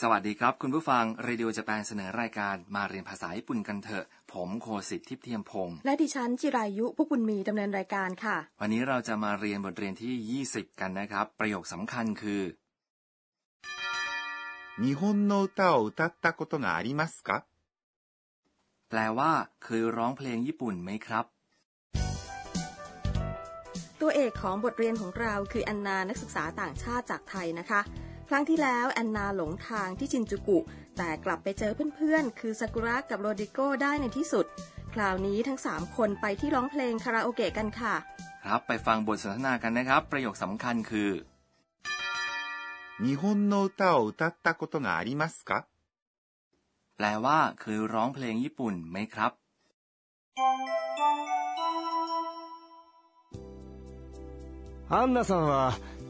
สวัสดีครับ คุณผู้ฟังเรดิโอจะแปลเสนอรายการมาเรียนภาษาญี่ปุ่นกันเถอะ ผมโคสิทธิ์ทิพย์เทียมพงศ์ และดิฉันจิรายุผู้บุญมีดำเนินรายการค่ะ วันนี้เราจะมาเรียนบทเรียนที่ 20 กันนะครับ ประโยคสำคัญคือ 日本の歌を歌ったことがありますか แปลว่าเคยร้องเพลงญี่ปุ่นไหมครับ ตัวเอกของบทเรียนของเราคือแอนนานักศึกษาต่างชาติจากไทยนะคะ ครั้งที่แล้วแอนนาหลงทางที่ชินจูกุ แต่กลับไปเจอเพื่อนๆ คือซากุระกับโรดิโก้ได้ในที่สุด คราวนี้ทั้ง 3 คนไปที่ร้องเพลงคาราโอเกะกันค่ะ ครับไปฟังบทสนทนากันนะครับ ประโยคสำคัญคือ 日本の歌を歌ったことがありますか แปลว่าเคยร้องเพลงญี่ปุ่นไหมครับ アンナさんは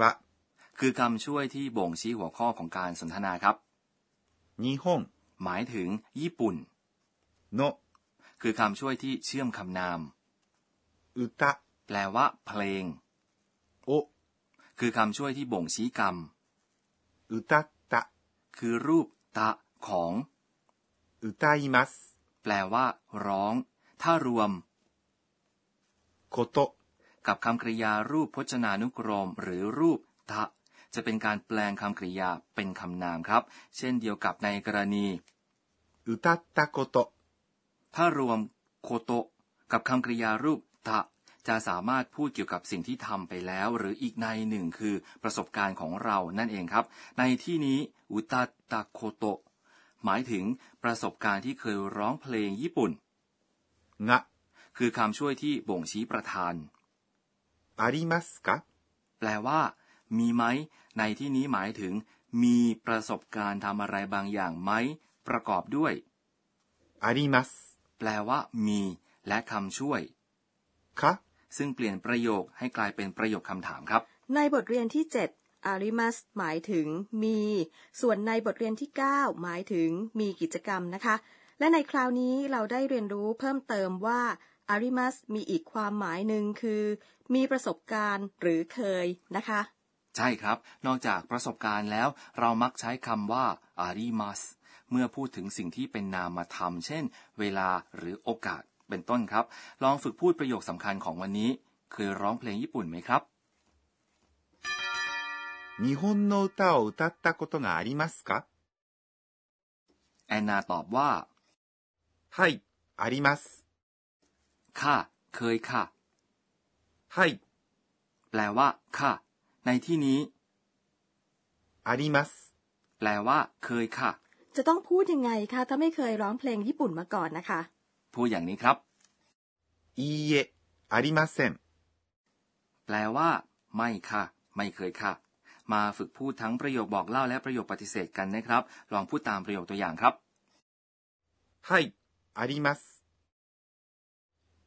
วะคือคำช่วยที่บ่งชี้หัวข้อของการสนทนาครับญี่ปุ่นหมายถึงญี่ปุ่น โน คือคำช่วยที่เชื่อมคำนาม อุตะ แปลว่า เพลง โอ คือคำช่วยที่บ่งชี้กรรม อุตะตะ คือรูป ตะ ของ อุตาอิมัส แปลว่า ร้อง ถ้ารวม โคโต กับคำกริยารูปพจนานุกรม หรือรูปทะ จะเป็นการแปลงคำกริยาเป็นคำนามครับ เช่นเดียวกับในกรณีอุตัตตะโกโตถ้ารวมโคโตกับคำกริยารูปทะจะสามารถพูดเกี่ยวกับสิ่งที่ทำไปแล้ว หรืออีกในหนึ่งคือประสบการณ์ของเรานั่นเองครับ ในที่นี้อุตาตะโคโตะหมายถึงประสบการณ์ที่เคยร้องเพลงญี่ปุ่นงะคือคำช่วยที่บ่งชี้ประธาน ありますか แปลว่า มีไหม ในที่นี้หมายถึง มีประสบการณ์ทำอะไรบางอย่างไหม ประกอบด้วย あります แปลว่า มี และคำช่วย か ซึ่งเปลี่ยนประโยคให้กลายเป็นประโยคคำถามครับ ในบทเรียนที่7อาริมัสหมายถึง มี ส่วนในบทเรียนที่ 9 หมายถึง มีกิจกรรมนะคะ และในคราวนี้เราได้เรียนรู้เพิ่มเติมว่า อาริมัสมีอีกความหมายหนึ่งคือ มีประสบการณ์หรือเคยนะคะ ใช่ครับ นอกจากประสบการณ์แล้ว เรามักใช้คำว่าอาริมัสเมื่อพูดถึงสิ่งที่เป็นนามธรรม เช่น เวลาหรือโอกาส เป็นต้นครับ ลองฝึกพูดประโยคสำคัญของวันนี้ เคยร้องเพลงญี่ปุ่นไหมครับ 日本の歌を歌ったことがありますか แอนนาตอบว่า はい、あります。 ค่ะ เคยค่ะ はい、 แปลว่า ค่ะ ในที่นี้ あります。 แปลว่า เคยค่ะ จะต้องพูดยังไงคะถ้าไม่เคยร้องเพลงญี่ปุ่นมาก่อนนะคะ พูดอย่างนี้ครับ いいえ、ありません。 แปลว่า ไม่ค่ะ ไม่เคยค่ะ มาฝึกพูดทั้งประโยคบอกเล่าและประโยคปฏิเสธกันนะครับ ลองพูดตามประโยคตัวอย่างครับ はい、あります。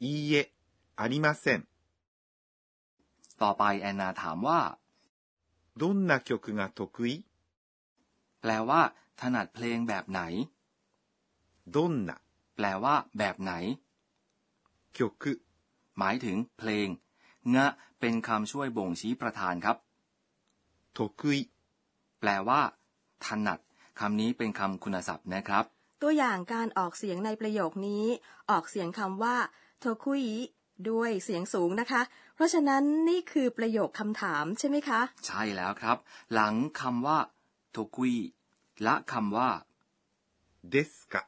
いいえ、ありません。 ต่อไปแอนนาถามว่า どんな曲が得意 แปลว่า ถนัดเพลงแบบไหน どんな แปลว่า แบบไหน 曲 หมายถึง เพลง งะ เป็นคำช่วยบ่งชี้ประธานครับ 得意 แปลว่า ถนัดคำนี้เป็นคำคุณศัพท์นะครับ ตัวอย่างการออกเสียงในประโยคนี้ ออกเสียงคำว่า โทคุยด้วยเสียงสูงนะคะ เพราะฉะนั้นนี่คือประโยคคำถามใช่ไหมคะ ใช่แล้วครับ หลังคำว่าโทคุยและคำว่าเดสกะ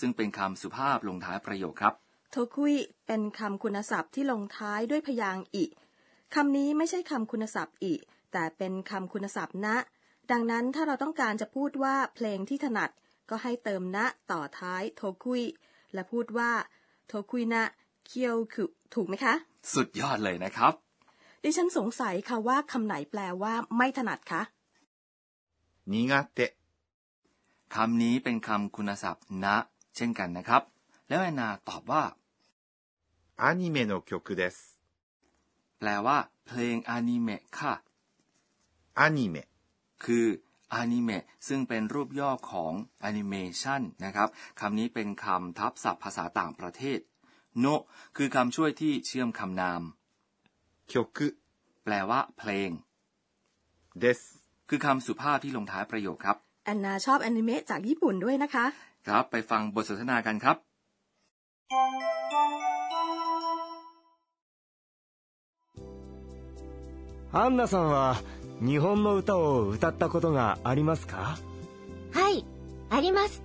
ซึ่งเป็นคำสุภาพลงท้ายประโยคครับโทคุยเป็นคำคุณศัพท์ที่ลงท้ายด้วยพยางอิคำนี้ไม่ใช่คำคุณศัพท์อิแต่เป็นคำคุณศัพท์นะ ดังนั้นถ้าเราต้องการจะพูดว่าเพลงที่ถนัด ก็ให้เติมนะต่อท้ายโทคุยและพูดว่าโทคุยนะ เคียวคือถูกไหมคะ สุดยอดเลยนะครับ ดิฉันสงสัยค่ะว่าคำไหนแปลว่าไม่ถนัดคะนิงาเตะคำนี้เป็นคำคุณศัพท์นะ เช่นกันนะครับ แล้วแอนนาตอบว่าอนิเมะโนคิคุเดสแปลว่า เพลงอนิเมะค่ะอนิเมะคืออนิเมะซึ่งเป็นรูปย่อของแอนิเมชันนะครับคำนี้เป็นคำทับศัพท์ภาษาต่างประเทศ โนคือคำช่วยที่เชื่อมคำนาม 曲 แปลว่า เพลง です。 คือคำสุภาพที่ลงท้ายประโยคครับ แอนนาชอบอนิเมะจากญี่ปุ่นด้วยนะคะ ครับ ไปฟังบทสนทนากันครับ アンナさんは日本の歌を歌ったことがありますかはい、あります。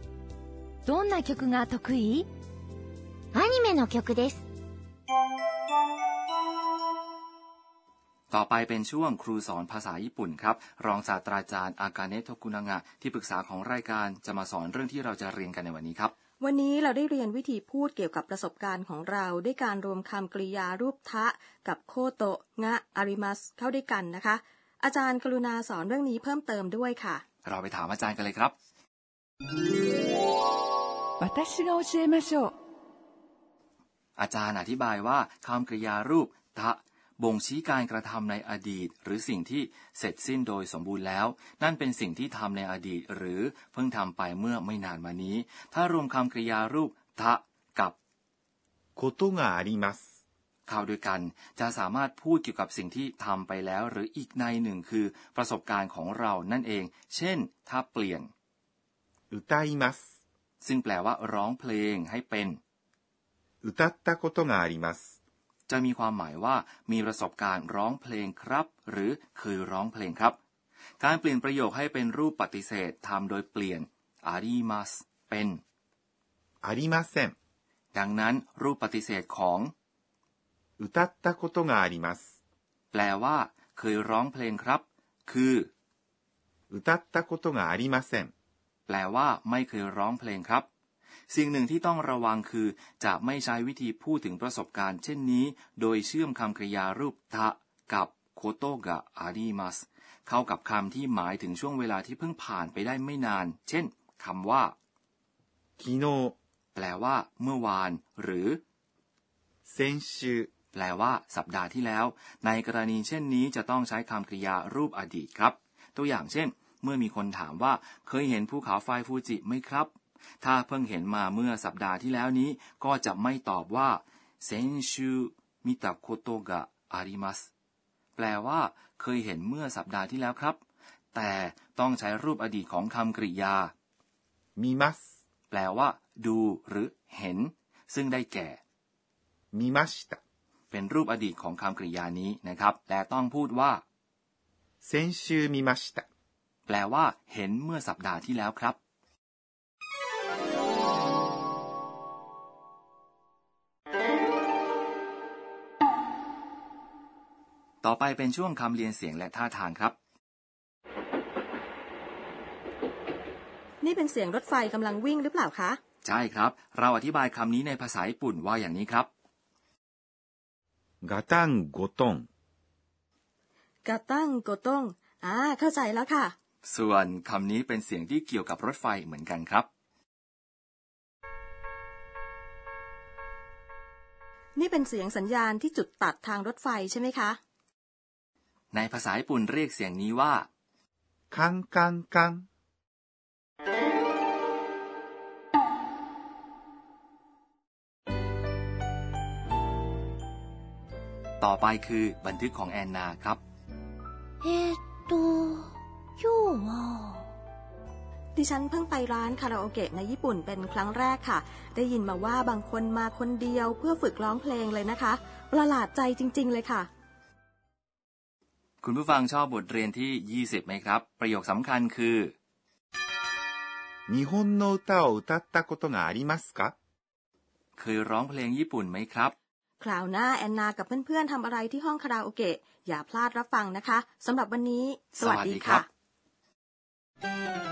どんな曲が得意 アニメの曲です。 ต่อไปเป็นช่วงครูสอนภาษาญี่ปุ่นครับ รองศาสตราจารย์อากาเนะโทกุนางะที่ปรึกษาของรายการจะมาสอนเรื่องที่เราจะเรียนกันในวันนี้ครับ วันนี้เราได้เรียนวิธีพูดเกี่ยวกับประสบการณ์ของเราด้วยการรวมคำกริยารูปทะ กับโคโตะงะอาริมัสเข้าด้วยกันนะคะ อาจารย์กรุณาสอนเรื่องนี้เพิ่มเติมด้วยค่ะ เราไปถามอาจารย์กันเลยครับ 私が教えましょう。 อาจารย์อธิบายว่าคำกริยารูปทะบ่งชี้การกระทำในอดีต หรือสิ่งที่เสร็จสิ้นโดยสมบูรณ์แล้ว นั่นเป็นสิ่งที่ทำในอดีต หรือเพิ่งทำไปเมื่อไม่นานมานี้ ถ้ารวมคำกริยารูปทะกับ ことがあります。 เข้าด้วยกัน จะสามารถพูดเกี่ยวกับสิ่งที่ทำไปแล้ว หรืออีกในหนึ่งคือ ประสบการณ์ของเรานั่นเอง เช่น ถ้าเปลี่ยน 歌います。 ซึ่งแปลว่าร้องเพลงให้เป็น 歌ったことがあります。 จะมีความหมายว่ามีประสบการณ์ร้องเพลงครับ หรือเคยร้องเพลงครับ การเปลี่ยนประโยคให้เป็นรูปปฏิเสธทำโดยเปลี่ยนอาริมัสเป็น ありません。 ดังนั้นรูปปฏิเสธของ 歌ったことがあります。 แปลว่า เคยร้องเพลงครับ คือ 歌ったことがありません。 แปลว่า ไม่เคยร้องเพลงครับ สิ่งหนึ่งที่ต้องระวังคือ จะไม่ใช้วิธีพูดถึงประสบการณ์เช่นนี้ โดยเชื่อมคำกริยารูปทะกับโคโตกะอาริมัสเข้ากับคำที่หมายถึงช่วงเวลาที่เพิ่งผ่านไปได้ไม่นาน เช่นคำว่าคิโนแปลว่า เมื่อวาน หรือเซนชูแปลว่า สัปดาห์ที่แล้ว ในกรณีเช่นนี้จะต้องใช้คำกริยารูปอดีตครับ ตัวอย่างเช่น เมื่อมีคนถามว่าเคยเห็นภูเขาไฟฟูจิไหมครับ ถ้าเพิ่งเห็นมาเมื่อสัปดาห์ที่แล้วนี้ ก็จะไม่ตอบว่าเซนชูมิตะโคโตกะอาริมัสแปลว่า เคยเห็นเมื่อสัปดาห์ที่แล้วครับ แต่ต้องใช้รูปอดีตของคำกริยามีมัสแปลว่า ดูหรือเห็น ซึ่งได้แก่มีมัสตะเป็นรูปอดีตของคำกริยานี้นะครับ และต้องพูดว่าเซนชูมิมัสตะแปลว่า เห็นเมื่อสัปดาห์ที่แล้วครับ ต่อไปเป็นช่วงคำเรียนเสียงและท่าทางครับ นี่เป็นเสียงรถไฟกำลังวิ่งหรือเปล่าคะ ใช่ครับ เราอธิบายคำนี้ในภาษาญี่ปุ่นว่าอย่างนี้ครับกาตั้งโกตงกาตั้งโกตงอ่าเข้าใจแล้วค่ะ ส่วนคำนี้เป็นเสียงที่เกี่ยวกับรถไฟเหมือนกันครับ นี่เป็นเสียงสัญญาณที่จุดตัดทางรถไฟใช่ไหมคะ ในภาษาญี่ปุ่นเรียกเสียงนี้ว่า คังคังคัง ต่อไปคือบันทึกของแอนนาครับ เอตโตยูวาดิฉันเพิ่งไปร้านคาราโอเกะในญี่ปุ่นเป็นครั้งแรกค่ะ ได้ยินมาว่าบางคนมาคนเดียวเพื่อฝึกร้องเพลงเลยนะคะ ประหลาดใจจริง ๆ เลยค่ะ คุณผู้ฟังชอบบทเรียนที่ 20ไหมครับ ประโยคสำคัญคือ 日本の歌を歌ったことがありますか เคยร้องเพลงญี่ปุ่นไหมครับ คราวหน้าแอนนากับเพื่อนๆทำอะไรที่ห้องคาราโอเกะอย่าพลาดรับฟังนะคะสำหรับวันนี้ สวัสดี สวัสดีครั ค่ะ บ